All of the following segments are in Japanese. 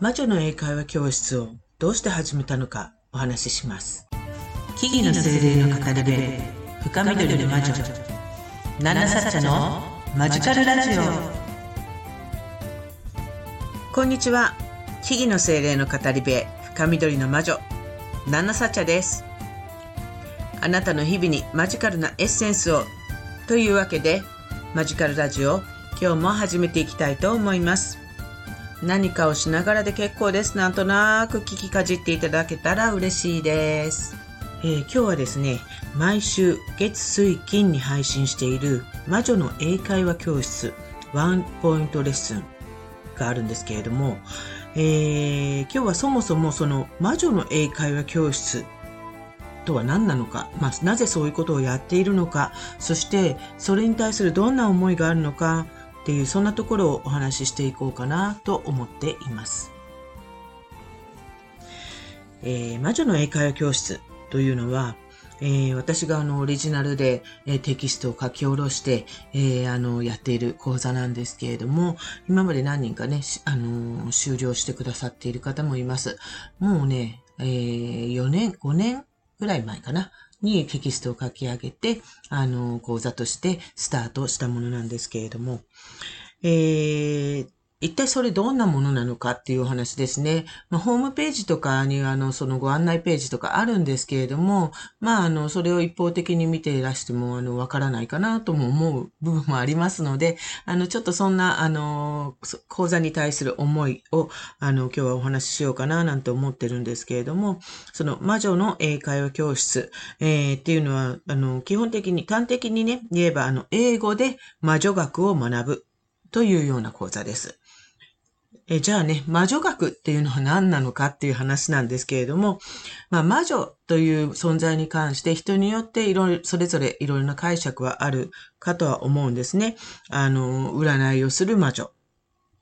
魔女の英会話教室をどうして始めたのかお話しします。木々の精霊の語り部深緑の魔女。ナナサッチャのマジカルラジオ。こんにちは。木々の精霊の語り部深緑の魔女。ナナサッチャです。あなたの日々にマジカルなエッセンスをというわけでマジカルラジオ今日も始めていきたいと思います何かをしながらで結構です。なんとなく聞きかじっていただけたら嬉しいです。えー、今日はですね、毎週月水金に配信している魔女の英会話教室ワンポイントレッスンがあるんですけれども、えー、今日はそもそもその魔女の英会話教室とは何なのか、まあ、なぜそういうことをやっているのか、そしてそれに対するどんな思いがあるのか、っていうそんなところをお話ししていこうかなと思っています。えー、魔女の英会話教室というのは、えー、私があのオリジナルで、えー、テキストを書き下ろして、えー、あのやっている講座なんですけれども、今まで何人かね、あの終了してくださっている方もいます。もうね、え4年、5年ぐらい前かな。にテキストを書き上げて、あの、講座としてスタートしたものなんですけれども、えー、一体それどんなものなのかっていうお話ですね。まあ、ホームページとかにあの、そのご案内ページとかあるんですけれども、まあ、あの、それを一方的に見ていらしても、あの、わからないかなとも思う部分もありますので、あの、ちょっとそんな、あの、講座に対する思いを、あの、今日はお話ししようかななんて思ってるんですけれども、その魔女の英会話教室、えー、っていうのは、あの、基本的に、端的にね、言えば、あの、英語で魔女学を学ぶというような講座です。えじゃあね、魔女学っていうのは何なのかっていう話なんですけれども、まあ、魔女という存在に関して人によっていろいろ、それぞれいろいろな解釈はあるかとは思うんですね。あの、占いをする魔女。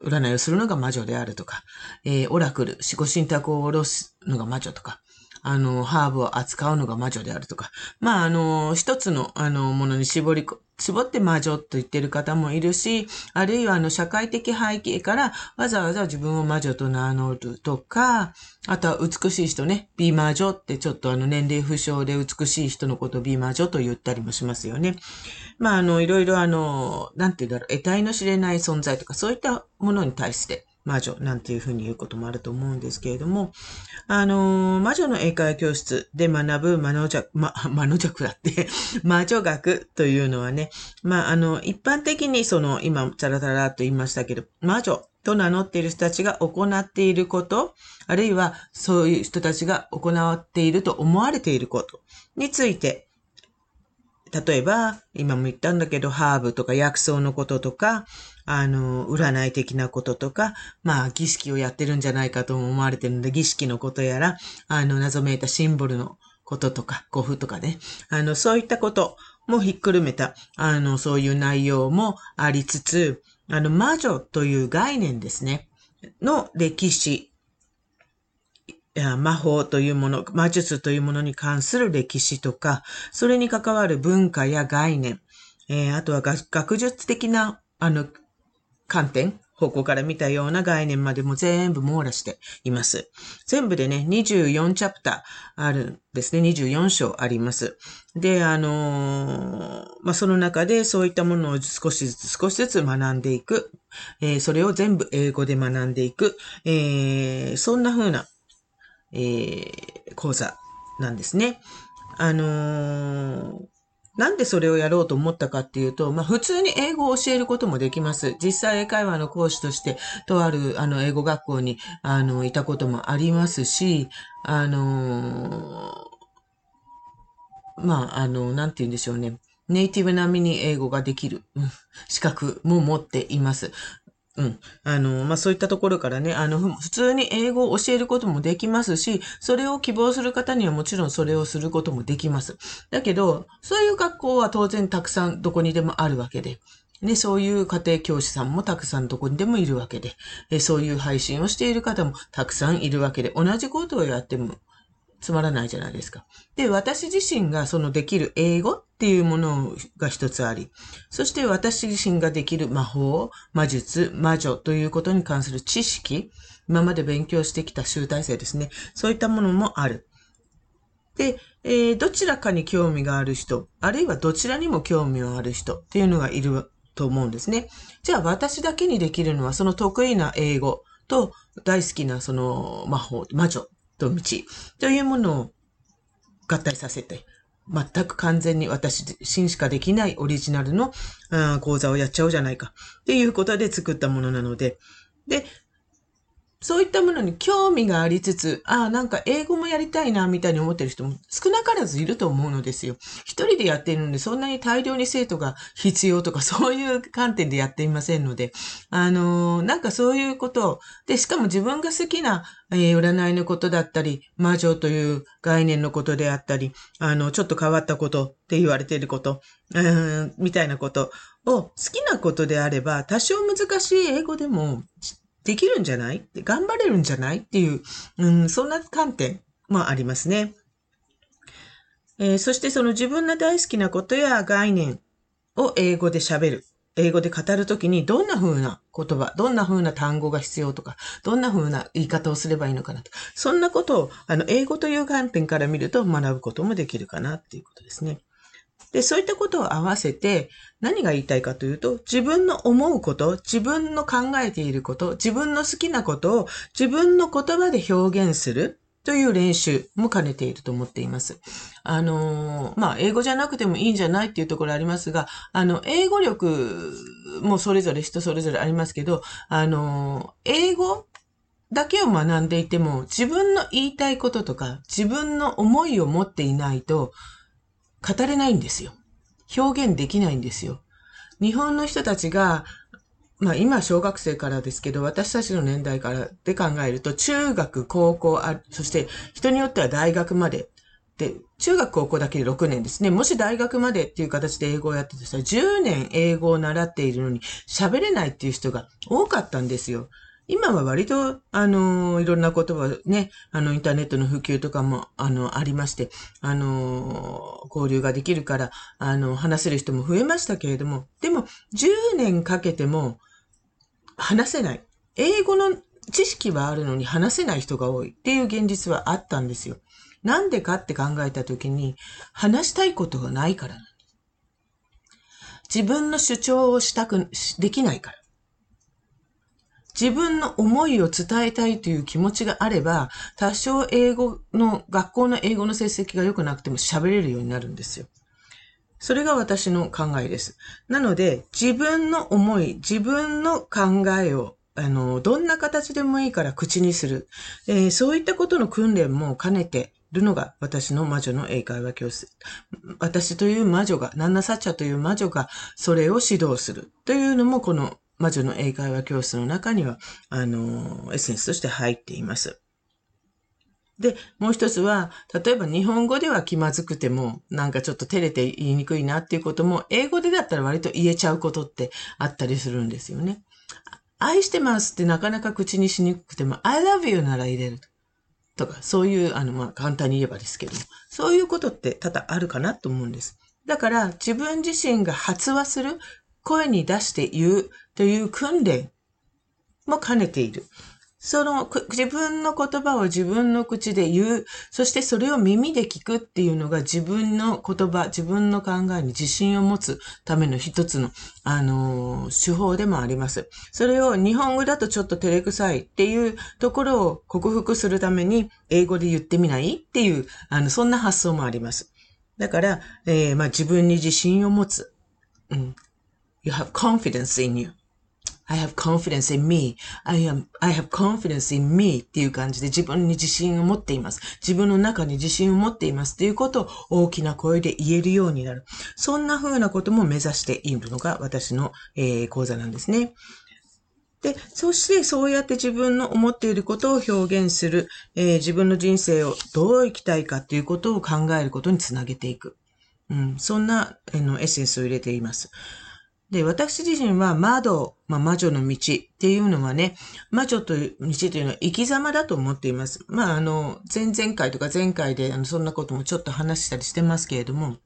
占いをするのが魔女であるとか、えー、オラクル、死後信託を下ろすのが魔女とか、あの、ハーブを扱うのが魔女であるとか、まあ、あの、一つの、あの、ものに絞り、絞って魔女と言ってる方もいるし、あるいはあの社会的背景からわざわざ自分を魔女と名乗るとか、あとは美しい人ね、美魔女ってちょっとあの年齢不詳で美しい人のことを美魔女と言ったりもしますよね。まああのいろいろあの、なんて言うんだろう、得体の知れない存在とかそういったものに対して魔女なんていうふうに言うこともあると思うんですけれども、あの、魔女の英会話教室で学ぶ魔女弱、ま、魔女弱だって 魔女学というのはね、まあ、あの、一般的にその、今、チャラチャラと言いましたけど、魔女と名乗っている人たちが行っていること、あるいはそういう人たちが行っていると思われていることについて、例えば、今も言ったんだけど、ハーブとか薬草のこととか、あの、占い的なこととか、まあ、儀式をやってるんじゃないかと思われてるので、儀式のことやら、あの、謎めいたシンボルのこととか、古風とかね、あの、そういったこともひっくるめた、あの、そういう内容もありつつ、あの、魔女という概念ですね、の歴史、魔法というもの、魔術というものに関する歴史とか、それに関わる文化や概念、えー、あとは学術的な、あの、観点、方向から見たような概念までも全部網羅しています。全部でね、24チャプターあるんですね。24章あります。で、あのー、まあ、その中でそういったものを少しずつ少しずつ学んでいく。えー、それを全部英語で学んでいく。えー、そんな風な、え、講座なんですね。あのなんでそれをやろうと思ったかっていうと、まあ普通に英語を教えることもできます。実際英会話の講師として、とあるあの英語学校にあのいたこともありますし、あのー、まああの、なんて言うんでしょうね。ネイティブ並みに英語ができる資格も持っています。うん。あの、まあ、そういったところからね、あの、普通に英語を教えることもできますし、それを希望する方にはもちろんそれをすることもできます。だけど、そういう学校は当然たくさんどこにでもあるわけで、ね、そういう家庭教師さんもたくさんどこにでもいるわけで、そういう配信をしている方もたくさんいるわけで、同じことをやってもつまらないじゃないですか。で、私自身がそのできる英語っていうものが一つあり、そして私自身ができる魔法、魔術、魔女ということに関する知識、今まで勉強してきた集大成ですね。そういったものもある。で、えー、どちらかに興味がある人、あるいはどちらにも興味がある人っていうのがいると思うんですね。じゃあ私だけにできるのはその得意な英語と大好きなその魔法、魔女と道。というものを合体させて、全く完全に私自身しかできないオリジナルの講座をやっちゃおうじゃないか。っていうことで作ったものなので、で、そういったものに興味がありつつ、ああ、なんか英語もやりたいな、みたいに思ってる人も少なからずいると思うのですよ。一人でやっているので、そんなに大量に生徒が必要とか、そういう観点でやっていませんので、あのー、なんかそういうことを、で、しかも自分が好きな、えー、占いのことだったり、魔女という概念のことであったり、あの、ちょっと変わったことって言われていること、うん、みたいなことを好きなことであれば、多少難しい英語でも、できるんじゃない？頑張れるんじゃない？っていう、うん、そんな観点もありますね。えー、そしてその自分の大好きなことや概念を英語で喋る。英語で語るときにどんな風な言葉、どんな風な単語が必要とか、どんな風な言い方をすればいいのかなと。そんなことを、あの、英語という観点から見ると学ぶこともできるかなっていうことですね。で、そういったことを合わせて、何が言いたいかというと、自分の思うこと、自分の考えていること、自分の好きなことを自分の言葉で表現するという練習も兼ねていると思っています。あのまあ、英語じゃなくてもいいんじゃないっていうところありますが、あの、英語力もそれぞれ人それぞれありますけど、あの英語だけを学んでいても、自分の言いたいこととか、自分の思いを持っていないと、語れないんですよ。表現できないんですよ。日本の人たちが、まあ今小学生からですけど、私たちの年代からで考えると、中学、高校、あそして人によっては大学まで。で、中学、高校だけで6年ですね。もし大学までっていう形で英語をやってたら、10年英語を習っているのに喋れないっていう人が多かったんですよ。今は割と、あの、いろんな言葉ね、あの、インターネットの普及とかも、あの、ありまして、あの、交流ができるから、あの、話せる人も増えましたけれども、でも、10年かけても、話せない。英語の知識はあるのに話せない人が多いっていう現実はあったんですよ。なんでかって考えたときに、話したいことがないから自分の主張をしたく、できないから。自分の思いを伝えたいという気持ちがあれば、多少英語の、学校の英語の成績が良くなくても喋れるようになるんですよ。それが私の考えです。なので、自分の思い、自分の考えを、あの、どんな形でもいいから口にする。えー、そういったことの訓練も兼ねてるのが私の魔女の英会話教室。私という魔女が、ナンナサッチャという魔女がそれを指導するというのもこの魔女の英会話教室の中には、あの、エッセンスとして入っています。で、もう一つは、例えば日本語では気まずくても、なんかちょっと照れて言いにくいなっていうことも、英語でだったら割と言えちゃうことってあったりするんですよね。愛してますってなかなか口にしにくくても、I love you なら入れるとか、そういう、あの、まあ、簡単に言えばですけども、そういうことって多々あるかなと思うんです。だから、自分自身が発話する、声に出して言うという訓練も兼ねている。その自分の言葉を自分の口で言う、そしてそれを耳で聞くっていうのが自分の言葉、自分の考えに自信を持つための一つの、あのー、手法でもあります。それを日本語だとちょっと照れくさいっていうところを克服するために英語で言ってみないっていう、あの、そんな発想もあります。だから、えー、まあ自分に自信を持つ。うん。You have confidence in you. I have confidence in me. I am, I have confidence in me っていう感じで自分に自信を持っています。自分の中に自信を持っていますっていうことを大きな声で言えるようになる。そんな風なことも目指しているのが私の、えー、講座なんですね。で、そしてそうやって自分の思っていることを表現する、えー、自分の人生をどう生きたいかっていうことを考えることにつなげていく。うん、そんな、えのエッセンスを入れています。で、私自身は窓、まあ、魔女の道っていうのはね、魔女という道というのは生き様だと思っています。まあ、あの、前々回とか前回であのそんなこともちょっと話したりしてますけれども、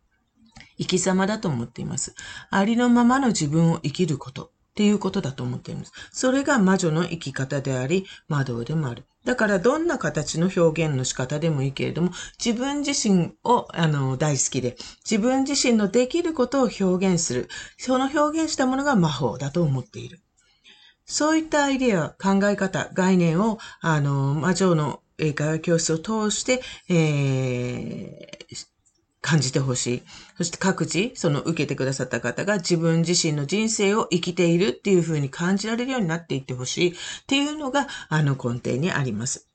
生き様だと思っています。ありのままの自分を生きることっていうことだと思っています。それが魔女の生き方であり、魔導でもある。だからどんな形の表現の仕方でもいいけれども、自分自身をあの大好きで、自分自身のできることを表現する。その表現したものが魔法だと思っている。そういったアイデア、考え方、概念を、あの、魔女の英会話教室を通して、えー、感じてほしい。そして各自、その受けてくださった方が自分自身の人生を生きているっていうふうに感じられるようになっていってほしいっていうのが、あの根底にあります。